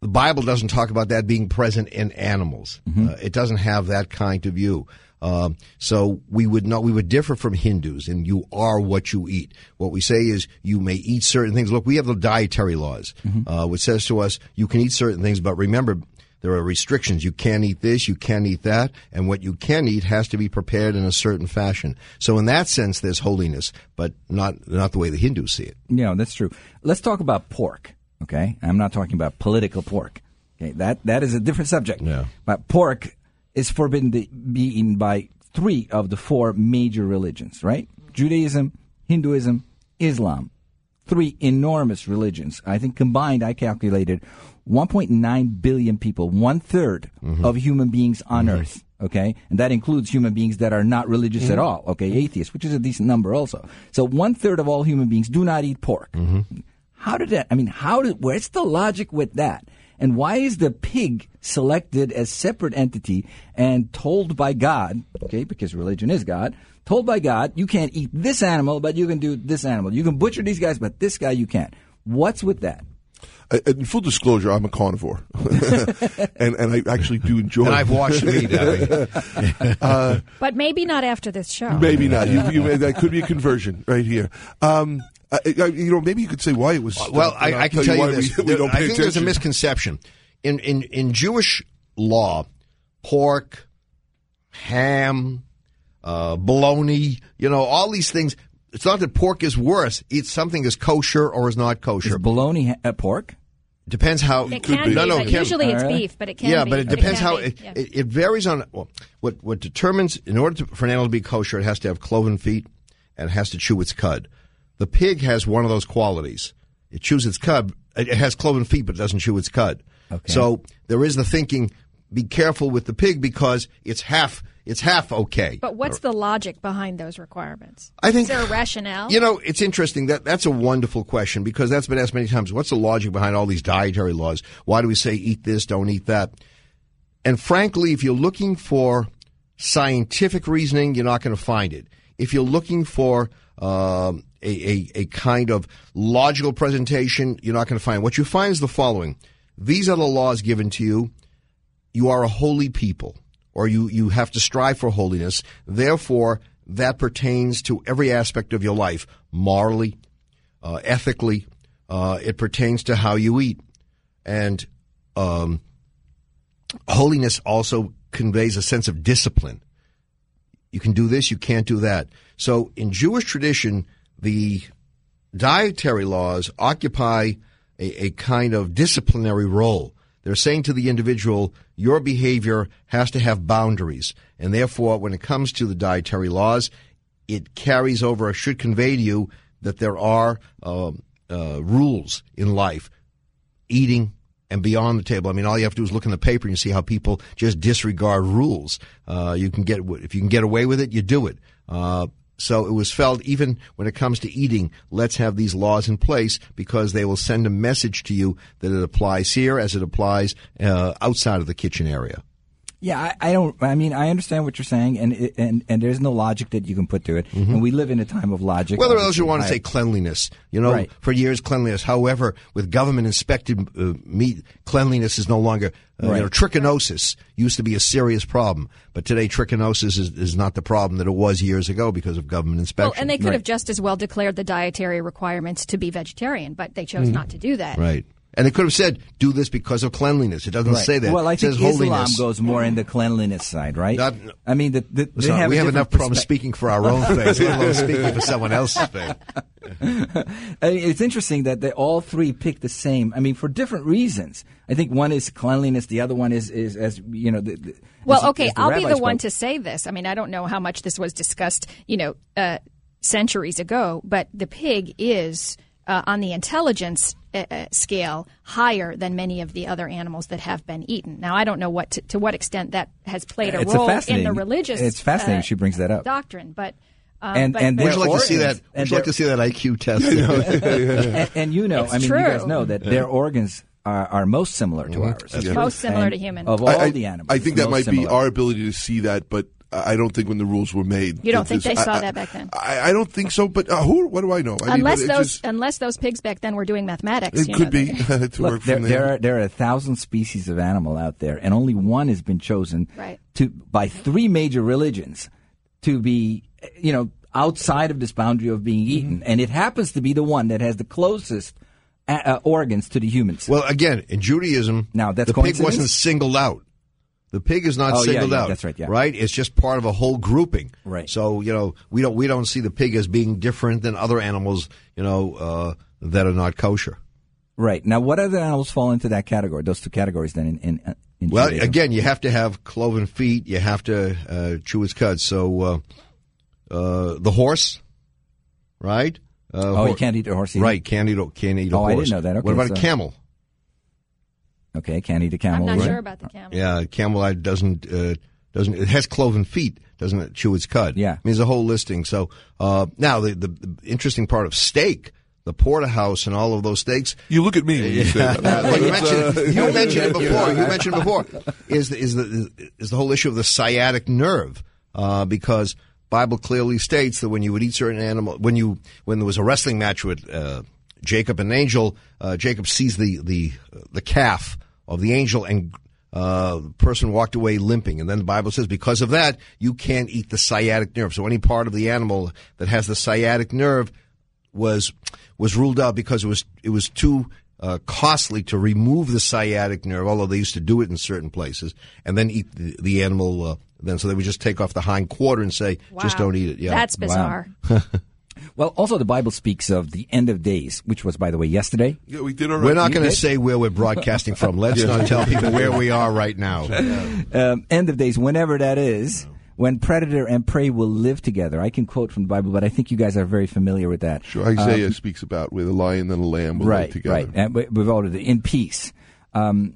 The Bible doesn't talk about that being present in animals. Uh, it doesn't have that kind of view. Um, so we would not we would differ from Hindus, and you are what you eat. What we say is you may eat certain things. Look, we have the dietary laws, uh, which says to us you can eat certain things, but remember there are restrictions. You can't eat this, you can't eat that, and what you can eat has to be prepared in a certain fashion. So in that sense, there's holiness, but not not the way the Hindus see it. Yeah, that's true. Let's talk about pork. Okay, I'm not talking about political pork. Okay, that that is a different subject. Yeah. But pork is forbidden to be eaten by three of the four major religions, right? Judaism, Hinduism, Islam. Three enormous religions. I think combined, I calculated 1.9 billion people, one third mm-hmm. of human beings on mm-hmm. Earth. Okay, and that includes human beings that are not religious at mm-hmm. all. Okay, atheists, which is a decent number also. So one third of all human beings do not eat pork. How did that? I mean, how did? Where's the logic with that? And why is the pig selected as separate entity and told by God? Okay, because religion is God. Told by God, you can't eat this animal, but you can do this animal. You can butcher these guys, but this guy you can't. What's with that? Uh, in full disclosure, I'm a carnivore, and and I actually do enjoy. And I've watched meat. Uh, But maybe not after this show. maybe not. You, you, that could be a conversion right here. Um, I, I, you know, maybe you could say why it was. well, stopped, I, I'll I can tell why you this. We, we don't I pay think there's a misconception in in in Jewish law. Pork, ham, uh, bologna, you know, all these things. It's not that pork is worse. It's something is kosher or is not kosher. Is bologna ha- uh, pork? Depends how. It can be. No, no, but it can- usually it's All right. beef, but it can yeah, be. but it depends can how it, yeah. it, it varies on well, what what determines in order to, for an animal to be kosher, it has to have cloven feet and it has to chew its cud. The pig has one of those qualities. It chews its cud. It it has cloven feet, but it doesn't chew its cud. Okay. So there is the thinking: be careful with the pig because it's half it's half okay. But what's the logic behind those requirements? I think Is there a rationale? You know, it's interesting. That that's a wonderful question because that's been asked many times. What's the logic behind all these dietary laws? Why do we say eat this, don't eat that? And frankly, if you're looking for scientific reasoning, you're not going to find it. If you're looking for um, a, a a kind of logical presentation, you're not going to find. What you find is the following: These are the laws given to you. You are a holy people, or you you have to strive for holiness. Therefore, that pertains to every aspect of your life, morally, uh, ethically. Uh, it pertains to how you eat, and um, holiness also conveys a sense of discipline. You can do this, you can't do that. So in Jewish tradition, the dietary laws occupy a, a kind of disciplinary role. They're saying to the individual, your behavior has to have boundaries. And therefore, when it comes to the dietary laws, it carries over, or should convey to you that there are um, uh, rules in life, eating and beyond the table. I mean, all you have to do is look in the paper and see how people just disregard rules. Uh, you can get if you can get away with it, you do it. So it was felt even when it comes to eating, let's have these laws in place because they will send a message to you that it applies here as it applies uh, outside of the kitchen area. Yeah, I, I don't. I mean, I understand what you're saying, and it- and and there's no logic that you can put to it. And we live in a time of logic. Whether or else you obviously. want to I- say cleanliness, you know, Right. for years cleanliness. However, with government inspected uh, meat, cleanliness is no longer. Uh, Right. You know, trichinosis used to be a serious problem, but today trichinosis is, is not the problem that it was years ago because of government inspection. well, and they could have just as well declared the dietary requirements to be vegetarian, but they chose not to do that. Mm-hmm. right, and they could have said, "Do this because of cleanliness." It doesn't Right. say that. Well, I it think says Islam holiness. goes more in the cleanliness side, right? Not- I mean, the, the, they So have we have enough problems speaking for our own faith, let alone speaking for someone else's faith. I mean, it's interesting that they all three pick the same. I mean, for different reasons. I think one is cleanliness. The other one is is as you know. The, the, Well, as- okay, as I'll be rabbi the one to say this. I mean, I don't know how much this was discussed, you know, uh, centuries ago, but the pig is uh, on the intelligence uh, uh, scale higher than many of the other animals that have been eaten. Now, I don't know what to, to what extent that has played a It's a role in the religious. it's fascinating uh, she brings that up. doctrine, but. Um, And- but, and but- Would you like to see that? Would you like to see that IQ test? and, and you know, It's I mean, you guys know that their organs are, are most similar to ours. Most similar And to human. Of all I, I- the animals. I think that might most be our ability to see that, but I don't think when the rules were made. You don't think this- they saw I- that back then? I, I don't think so. But uh, who? What do I know? I unless but it those just- unless those pigs back then were doing mathematics. it you could know, be to Look, work there, from there there. are there are a thousand species of animal out there, and only one has been chosen Right. to by three major religions to be, you know, outside of this boundary of being eaten, and it happens to be the one that has the closest uh, uh, organs to the humans. Well, again, in Judaism, Now, that's the pig coincidence? wasn't singled out. The pig is not Oh, singled yeah, out. that's right, yeah. Right? It's just part of a whole grouping. Right. So you know, we don't we don't see the pig as being different than other animals. You know, uh, that are not kosher. right now, what other animals fall into that category? Those two categories, then in in, in Well, Judaism? again, you have to have cloven feet. You have to uh, chew its cud. So uh, uh, the horse, right? Uh, oh, hor- you can't eat a horse. Either? Right, can't eat a, can't eat a Oh, I didn't know that. Okay, what about so- a camel? Okay, can't eat a camel. I'm not right? sure about the camel. Yeah, camelite doesn't uh, doesn't it has cloven feet, doesn't it? Chew its cud. Yeah. I mean, there's a whole listing. So uh, now the, the the interesting part of steak, the porterhouse, and all of those steaks. You look at me when you say that. well, you mentioned, uh, you mentioned it before. You mentioned it before. Is the, is the is the whole issue of the sciatic nerve? Uh, because Bible clearly states that when you would eat certain animal, when you when there was a wrestling match with uh, Jacob and Angel, uh, Jacob sees the the the calf of the angel and. Uh, the person walked away limping, and then the Bible says because of that you can't eat the sciatic nerve. So any part of the animal that has the sciatic nerve was was ruled out because it was it was too uh, costly to remove the sciatic nerve. Although they used to do it in certain places, and then eat the, the animal. Uh, then so they would just take off the hind quarter and say, just don't eat it. Yeah, That's bizarre. Well, also the Bible speaks of the end of days, which was, by the way, yesterday. yeah, we did all right. We're not going to say where we're broadcasting from. Let's not tell people where we are right now. um, end of days, whenever that is, when predator and prey will live together. I can quote from the Bible, but I think you guys are very familiar with that. Sure, Isaiah speaks about where the lion and the lamb will right, live together. right. And we- we've already in peace. Um,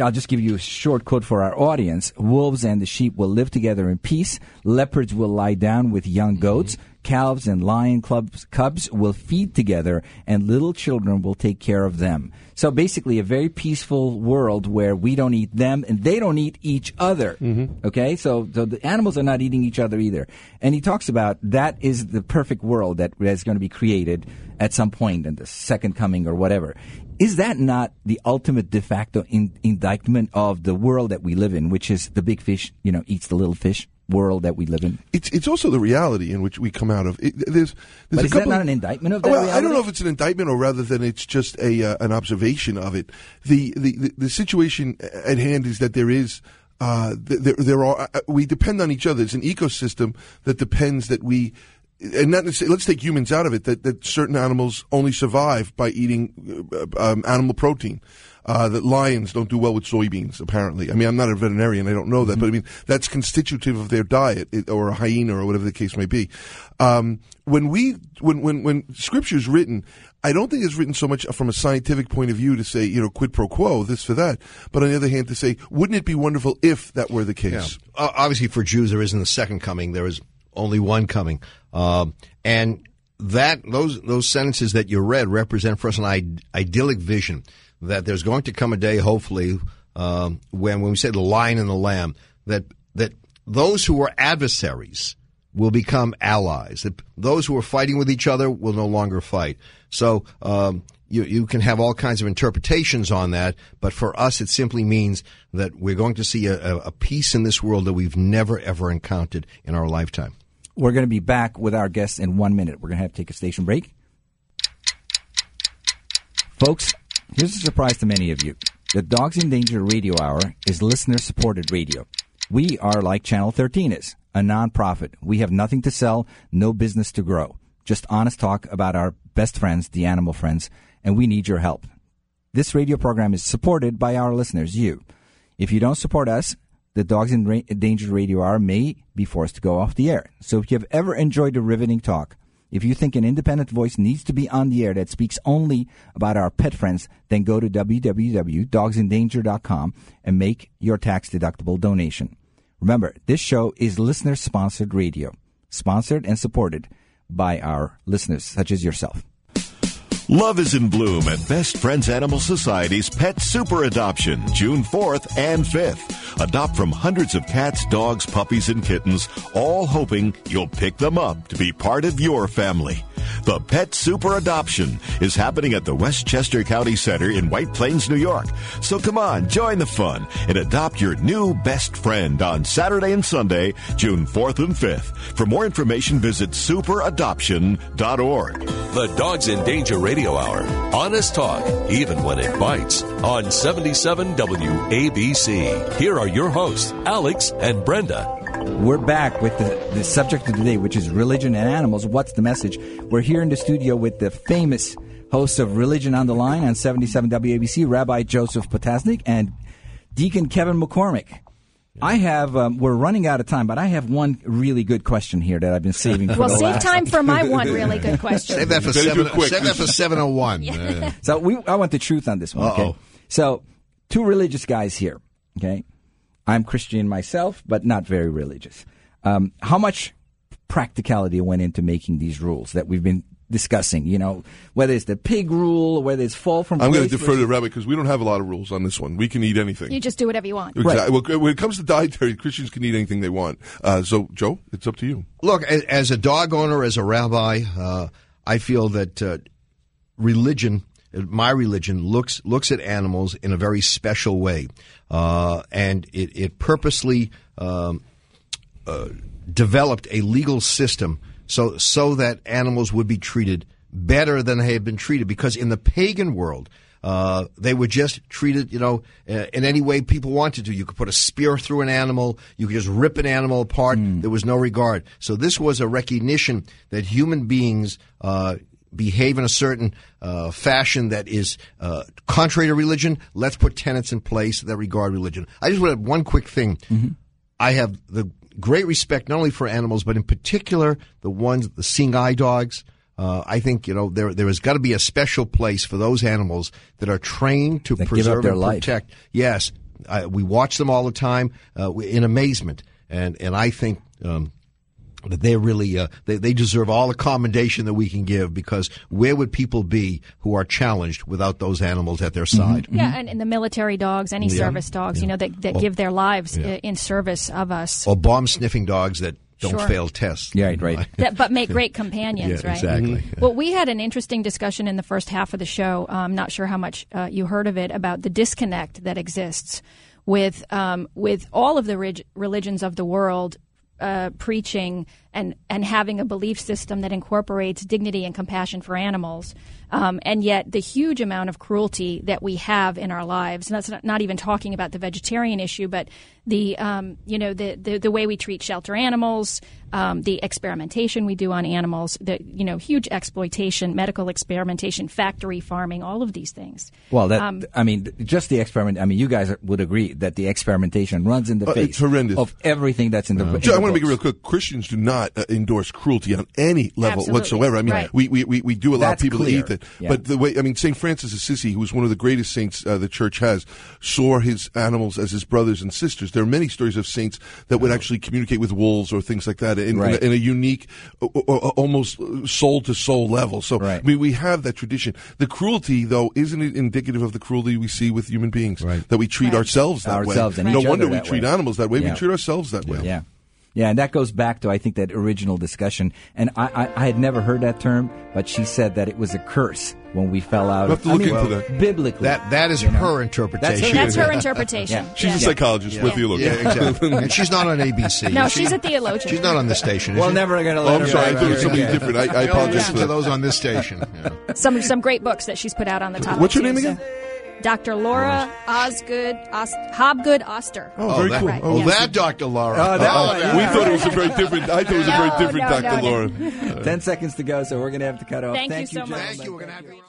I'll just give you a short quote for our audience. Wolves and the sheep will live together in peace. Leopards will lie down with young goats. Calves and lion clubs, cubs will feed together, and little children will take care of them. So basically, a very peaceful world where we don't eat them and they don't eat each other. Mm-hmm. Okay, so so the animals are not eating each other either. And he talks about that is the perfect world that is going to be created at some point in the second coming or whatever. Is that not the ultimate de facto in, indictment of the world that we live in, which is the big fish, you know, eats the little fish world that we live in? It's it's also the reality in which we come out of. It, there's, there's is that not an indictment of that well, I don't know if it's an indictment or rather than it's just a uh, an observation of it. The, the the the situation at hand is that there is. Uh, there, there are. Uh, we depend on each other. It's an ecosystem that depends that we, and not let's take humans out of it. That that certain animals only survive by eating uh, um, animal protein. Uh, that lions don't do well with soybeans. Apparently, I mean, I'm not a veterinarian. I don't know that, but I mean, that's constitutive of their diet, or a hyena, or whatever the case may be. Um, when we, when when when scripture is written, I don't think it's written so much from a scientific point of view to say, you know, quid pro quo, this for that. But on the other hand, to say, wouldn't it be wonderful if that were the case? Uh, obviously, for Jews, there isn't a second coming. There is only one coming, um, and that those those sentences that you read represent for us an Id- idyllic vision that there's going to come a day, hopefully, um, when when we say the lion and the lamb, that that those who are adversaries will become allies. That those who are fighting with each other will no longer fight. So um, you you can have all kinds of interpretations on that, but for us, it simply means that we're going to see a, a peace in this world that we've never ever encountered in our lifetime. We're going to be back with our guests in one minute. We're going to have to take a station break. Folks, here's a surprise to many of you. The Dogs in Danger Radio Hour is listener supported radio. We are like Channel 13 is, a nonprofit. We have nothing to sell, no business to grow. Just honest talk about our best friends, the animal friends, and we need your help. This radio program is supported by our listeners, you. If you don't support us, the Dogs in Ra- Danger Radio Hour may be forced to go off the air. So if you have ever enjoyed a riveting talk, if you think an independent voice needs to be on the air that speaks only about our pet friends, then go to www.dogsindanger.com and make your tax deductible donation. Remember, this show is listener sponsored radio, sponsored and supported by our listeners, such as yourself. Love is in bloom at Best Friends Animal Society's Pet Super Adoption, June 4th and 5th. Adopt from hundreds of cats, dogs, puppies, and kittens, all hoping you'll pick them up to be part of your family. The Pet Super Adoption is happening at the Westchester County Center in White Plains, New York. So come on, join the fun and adopt your new best friend on Saturday and Sunday, June 4th and 5th. For more information, visit superadoption.org. The Dogs in Danger Radio Hour. Honest talk, even when it bites. On 77 WABC. Here are your hosts, Alex and Brenda. We're back with the, the subject of today, which is religion and animals. What's the message? We're here in the studio with the famous host of Religion on the Line on 77 WABC, Rabbi Joseph Potasnik, and Deacon Kevin McCormick. I have, um, we're running out of time, but I have one really good question here that I've been saving for Well, the save last. time for my one really good question. Save that for seven. it quick. Save that for seven oh one. So we, I want the truth on this one. Okay. Uh-oh. So two religious guys here. Okay. I'm Christian myself, but not very religious. Um, how much practicality went into making these rules that we've been discussing? You know, whether it's the pig rule, or whether it's fall from. I'm going to defer to versus- Rabbi because we don't have a lot of rules on this one. We can eat anything. You just do whatever you want. Exactly. Well, when it comes to dietary, Christians can eat anything they want. Uh, so, Joe, it's up to you. Look, as a dog owner, as a rabbi, uh, I feel that uh, religion, my religion, looks looks at animals in a very special way, uh, and it, it purposely um, uh, developed a legal system so so that animals would be treated better than they had been treated. Because in the pagan world. Uh, they were just treated, you know, uh, in any way people wanted to. You could put a spear through an animal. You could just rip an animal apart. There was no regard. So this was a recognition that human beings uh, behave in a certain uh, fashion that is uh, contrary to religion. Let's put tenets in place that regard religion. I just want to one quick thing. I have the great respect not only for animals, but in particular the ones, the seeing eye dogs. Uh, I think you know there there has got to be a special place for those animals that are trained to That preserve their and life. protect. Yes, I, we watch them all the time uh, in amazement, and and I think. Um, that they really uh, they, they deserve all the commendation that we can give because where would people be who are challenged without those animals at their side? Yeah, and, and the military dogs, any Yeah. service dogs, you know, that, that Well, give their lives yeah. uh, in service of us. Or bomb sniffing dogs that don't Sure. fail tests. Yeah, right, right. that, but make great companions, Yeah, right? exactly. Mm-hmm. Mhm. Well, we had an interesting discussion in the first half of the show. I'm not sure how much uh, you heard of it about the disconnect that exists with um, with all of the rig- religions of the world. Uh, preaching and and having a belief system that incorporates dignity and compassion for animals, um, and yet the huge amount of cruelty that we have in our lives. And that's not, not even talking about the vegetarian issue, but the um, you know the, the the way we treat shelter animals, um, the experimentation we do on animals, the you know huge exploitation, medical experimentation, factory farming, all of these things. Well, that Um, I mean, just the experiment. I mean, you guys would agree that the experimentation runs in the Uh, face horrendous. of everything that's in the. in Joe, the I want to make it real quick. Christians do not uh, endorse cruelty on any level Absolutely. whatsoever. I mean, Right. we, we, we, we do allow That's people clear. to eat it. Yeah. But the way, I mean, St. Francis of Assisi, who was one of the greatest saints uh, the church has, saw his animals as his brothers and sisters. There are many stories of saints that would actually communicate with wolves or things like that in, Right. in, a, in a unique, uh, uh, almost soul to soul level. So, Right. I mean, we have that tradition. The cruelty, though, isn't it indicative of the cruelty we see with human beings? Right. That we treat Right. ourselves that Ourselves way. and no each wonder other we that treat way. animals that way. Yeah. We treat ourselves that way. Yeah. Yeah, and that goes back to I think that original discussion, and I, I, I had never heard that term, but she said that it was a curse when we fell out. We'll have to I mean, into that. Biblically, That that is you know. her interpretation. That's her interpretation. She's Yeah. a psychologist. We're Yeah, theologians. exactly. and she's not on ABC. No, is she? she's a theologian. She's not on the station. Well, she? never going to Oh, I'm her sorry. I back thought it was somebody again. different. I, I apologize listen for to those on this station. Yeah. some some great books that she's put out on the topic. What's your name again? Dr. Laura Osgood Ost- Hobgood Oster. Oh, very oh, that, cool. Right, oh, yes. that Dr. Laura. Uh, oh, that one, we thought it was a very different. I thought it was a very different no, Dr. no, no. Laura. Ten seconds to go, so we're going to have to cut off. Thank you so much. gentlemen. Thank you. We're going to have you.